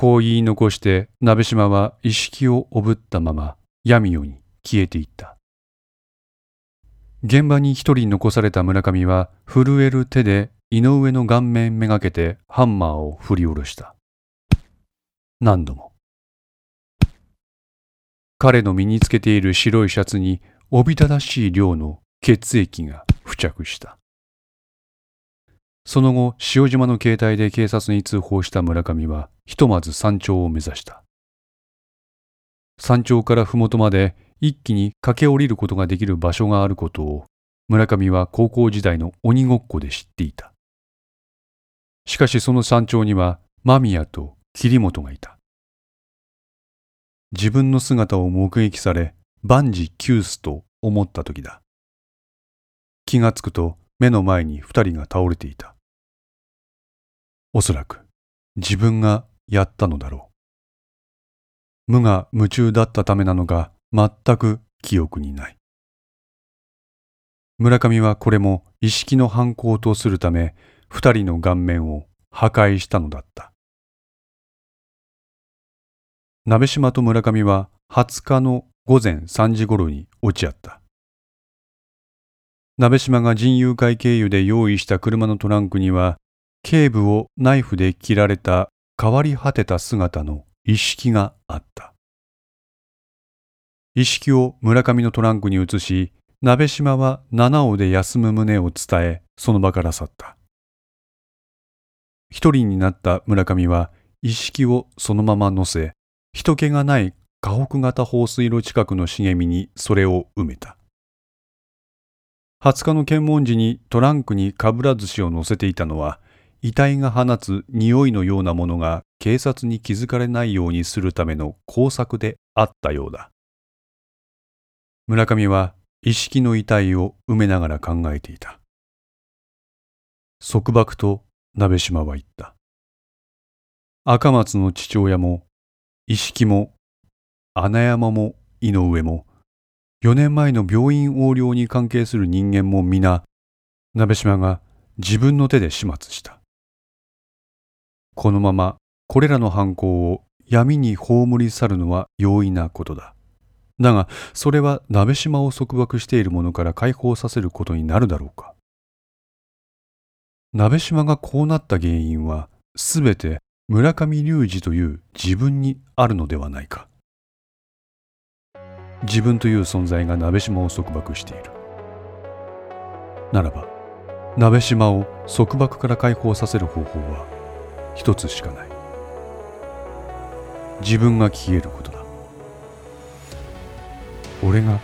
こう言い残して鍋島は意識をおぶったまま闇夜に消えていった。現場に一人残された村上は震える手で井上の顔面めがけてハンマーを振り下ろした。何度も。彼の身につけている白いシャツにおびただしい量の血液が付着した。その後塩島の携帯で警察に通報した村上はひとまず山頂を目指した。山頂から麓まで一気に駆け下りることができる場所があることを村上は高校時代の鬼ごっこで知っていた。しかしその山頂には間宮と桐本がいた。自分の姿を目撃され万事休すと思った時だ。気がつくと目の前に二人が倒れていた。おそらく自分がやったのだろう。無我夢中だったためなのか全く記憶にない。村上はこれも意識の犯行とするため二人の顔面を破壊したのだった。鍋島と村上は20日の午前3時ごろに落ち合った。鍋島が人友会経由で用意した車のトランクには、頸部をナイフで切られた変わり果てた姿の意識があった。意識を村上のトランクに移し、鍋島は七尾で休む旨を伝え、その場から去った。一人になった村上は意識をそのまま乗せ、人気がない河北型放水路近くの茂みにそれを埋めた。20日の検問時にトランクにかぶら寿司を乗せていたのは、遺体が放つ匂いのようなものが警察に気づかれないようにするための工作であったようだ。村上は意識の遺体を埋めながら考えていた。束縛と鍋島は言った。赤松の父親も、意識も、穴山も井上も、4年前の病院横領に関係する人間も皆、鍋島が自分の手で始末した。このままこれらの犯行を闇に葬り去るのは容易なことだ。だが、それは鍋島を束縛しているものから解放させることになるだろうか。鍋島がこうなった原因は、すべて村上隆二という自分にあるのではないか。自分という存在が鍋島を束縛している。ならば鍋島を束縛から解放させる方法は一つしかない。自分が消えることだ。俺が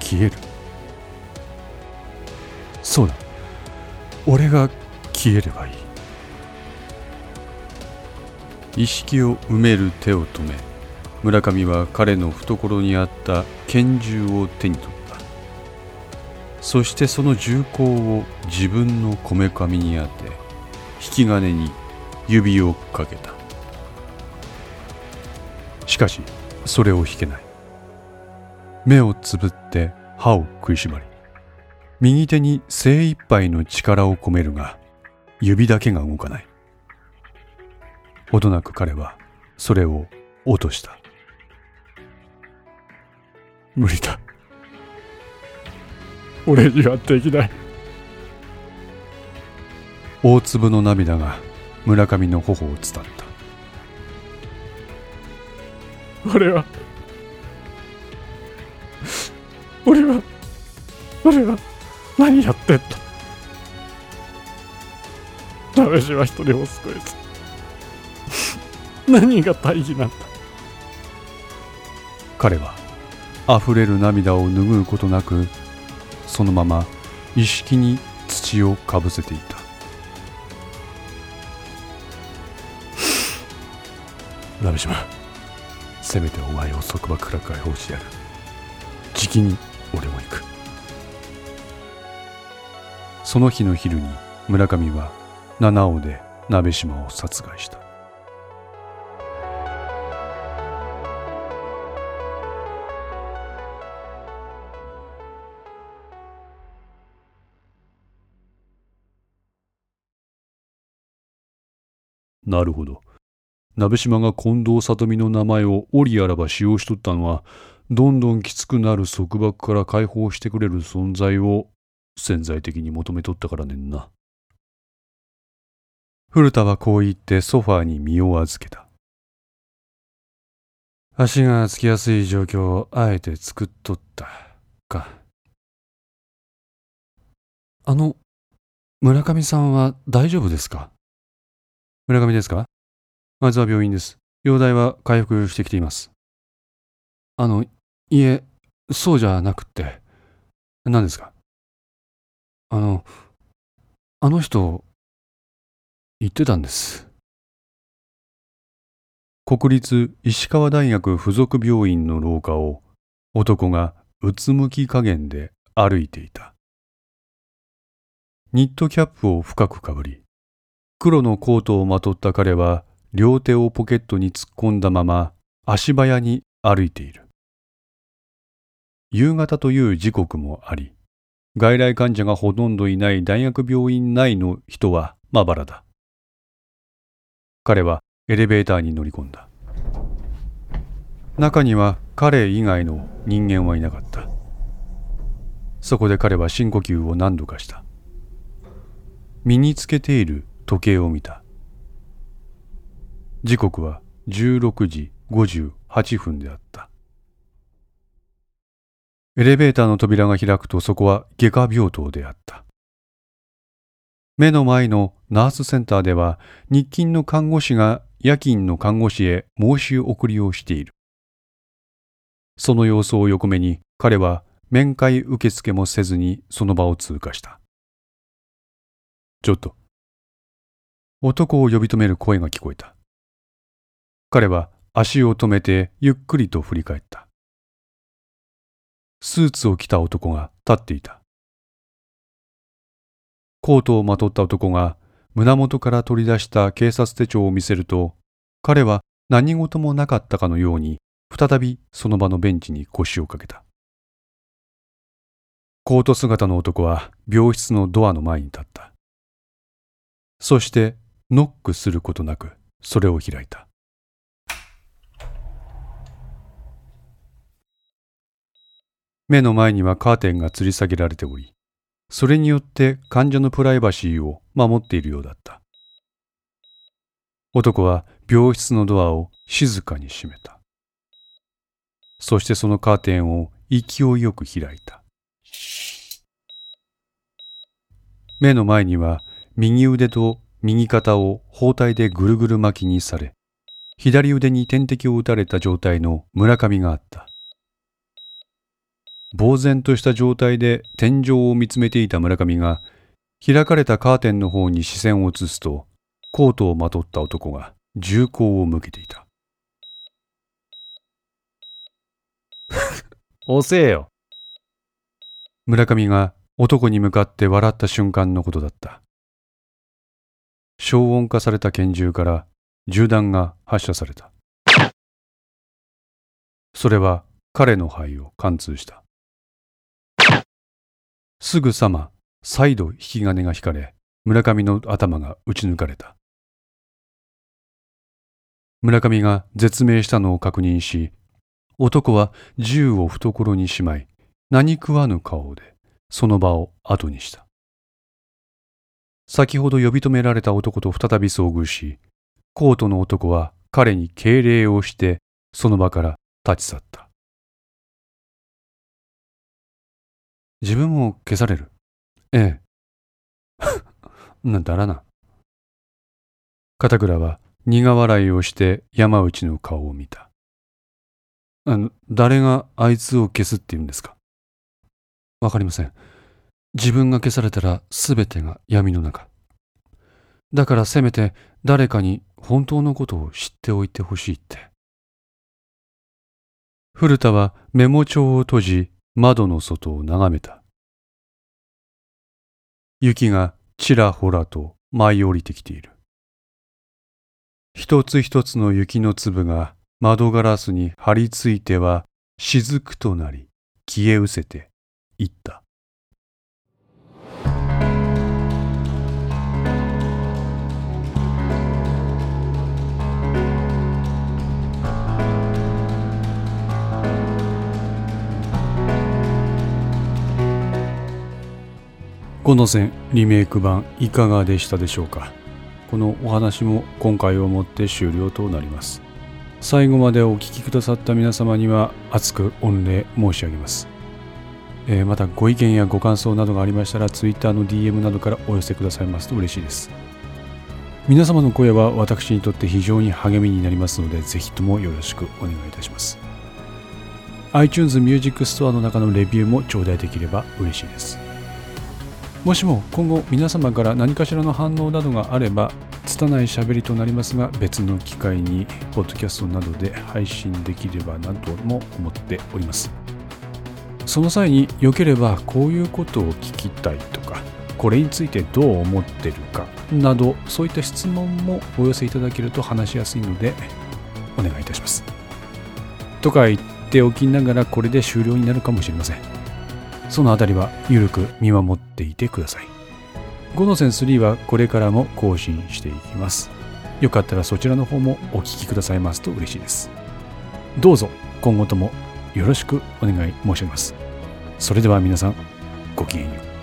消える。そうだ。俺が消えればいい。意識を埋める手を止め村上は彼の懐にあった拳銃を手に取った。そしてその銃口を自分のこめかみに当て引き金に指をかけた。しかしそれを引けない。目をつぶって歯を食いしばり右手に精一杯の力を込めるが指だけが動かない。ほどなく彼はそれを落とした。無理だ。俺にはできない。大粒の涙が村上の頬を伝った。俺は俺は俺は何やってんだ。ダしは一人も救えず。何が大義なんだ。彼は溢れる涙を拭うことなくそのまま意識に土をかぶせていた。鍋島せめてお前を束縛から解放してやる。じきに俺も行く。その日の昼に村上は七尾で鍋島を殺害した。なるほど。鍋島が近藤里美の名前を折あらば使用しとったのは、どんどんきつくなる束縛から解放してくれる存在を潜在的に求めとったからねんな。古田はこう言ってソファーに身を預けた。足がつきやすい状況をあえて作っとったか。あの、村上さんは大丈夫ですか？村上ですか？まずは病院です。容体は回復してきています。あの、いえ、そうじゃなくって。何ですか？あの、あの人、言ってたんです。国立石川大学附属病院の廊下を男がうつむき加減で歩いていた。ニットキャップを深くかぶり、黒のコートをまとった彼は両手をポケットに突っ込んだまま足早に歩いている。夕方という時刻もあり、外来患者がほとんどいない大学病院内の人はまばらだ。彼はエレベーターに乗り込んだ。中には彼以外の人間はいなかった。そこで彼は深呼吸を何度かした。身につけている時計を見た。時刻は16時58分であった。エレベーターの扉が開くとそこは外科病棟であった。目の前のナースセンターでは日勤の看護師が夜勤の看護師へ申し送りをしている。その様子を横目に彼は面会受付もせずにその場を通過した。ちょっと。男を呼び止める声が聞こえた。彼は足を止めてゆっくりと振り返った。スーツを着た男が立っていた。コートをまとった男が胸元から取り出した警察手帳を見せると、彼は何事もなかったかのように再びその場のベンチに腰をかけた。コート姿の男は病室のドアの前に立った。そしてノックすることなくそれを開いた。目の前にはカーテンが吊り下げられており、それによって患者のプライバシーを守っているようだった。男は病室のドアを静かに閉めた。そしてそのカーテンを勢いよく開いた。目の前には右腕と右肩を包帯でぐるぐる巻きにされ、左腕に点滴を打たれた状態の村上があった。呆然とした状態で天井を見つめていた村上が開かれたカーテンの方に視線を移すとコートをまとった男が銃口を向けていた。遅えよ。村上が男に向かって笑った瞬間のことだった。消音化された拳銃から銃弾が発射された。それは彼の肺を貫通した。すぐさま再度引き金が引かれ村上の頭が撃ち抜かれた村上が絶命したのを確認し男は銃を懐にしまい何食わぬ顔でその場を後にした先ほど呼び止められた男と再び遭遇しコートの男は彼に敬礼をしてその場から立ち去った自分も消される？ええ。なんだらな。片倉は苦笑いをして山内の顔を見た。あの、誰があいつを消すって言うんですか？わかりません。自分が消されたら全てが闇の中。だからせめて誰かに本当のことを知っておいてほしいって。古田はメモ帳を閉じ窓の外を眺めた。雪がちらほらと舞い降りてきている。一つ一つの雪の粒が窓ガラスに張り付いては雫となり消え失せていった。5の線リメイク版いかがでしたでしょうか？このお話も今回をもって終了となります。最後までお聴きくださった皆様には厚く御礼申し上げます、えー、またご意見やご感想などがありましたら Twitter の DM などからお寄せくださいますと嬉しいです。皆様の声は私にとって非常に励みになりますのでぜひともよろしくお願いいたします。iTunes Music Store の中のレビューも頂戴できれば嬉しいです。もしも今後皆様から何かしらの反応などがあれば拙い喋りとなりますが別の機会にポッドキャストなどで配信できればなとも思っておりますその際に良ければこういうことを聞きたいとかこれについてどう思ってるかなどそういった質問もお寄せいただけると話しやすいのでお願いいたします。とか言っておきながらこれで終了になるかもしれません。そのあたりは緩く見守っていてください。5の線3はこれからも更新していきます。よかったらそちらの方もお聞きくださいますと嬉しいです。どうぞ今後ともよろしくお願い申し上げます。それでは皆さんごきげんよう。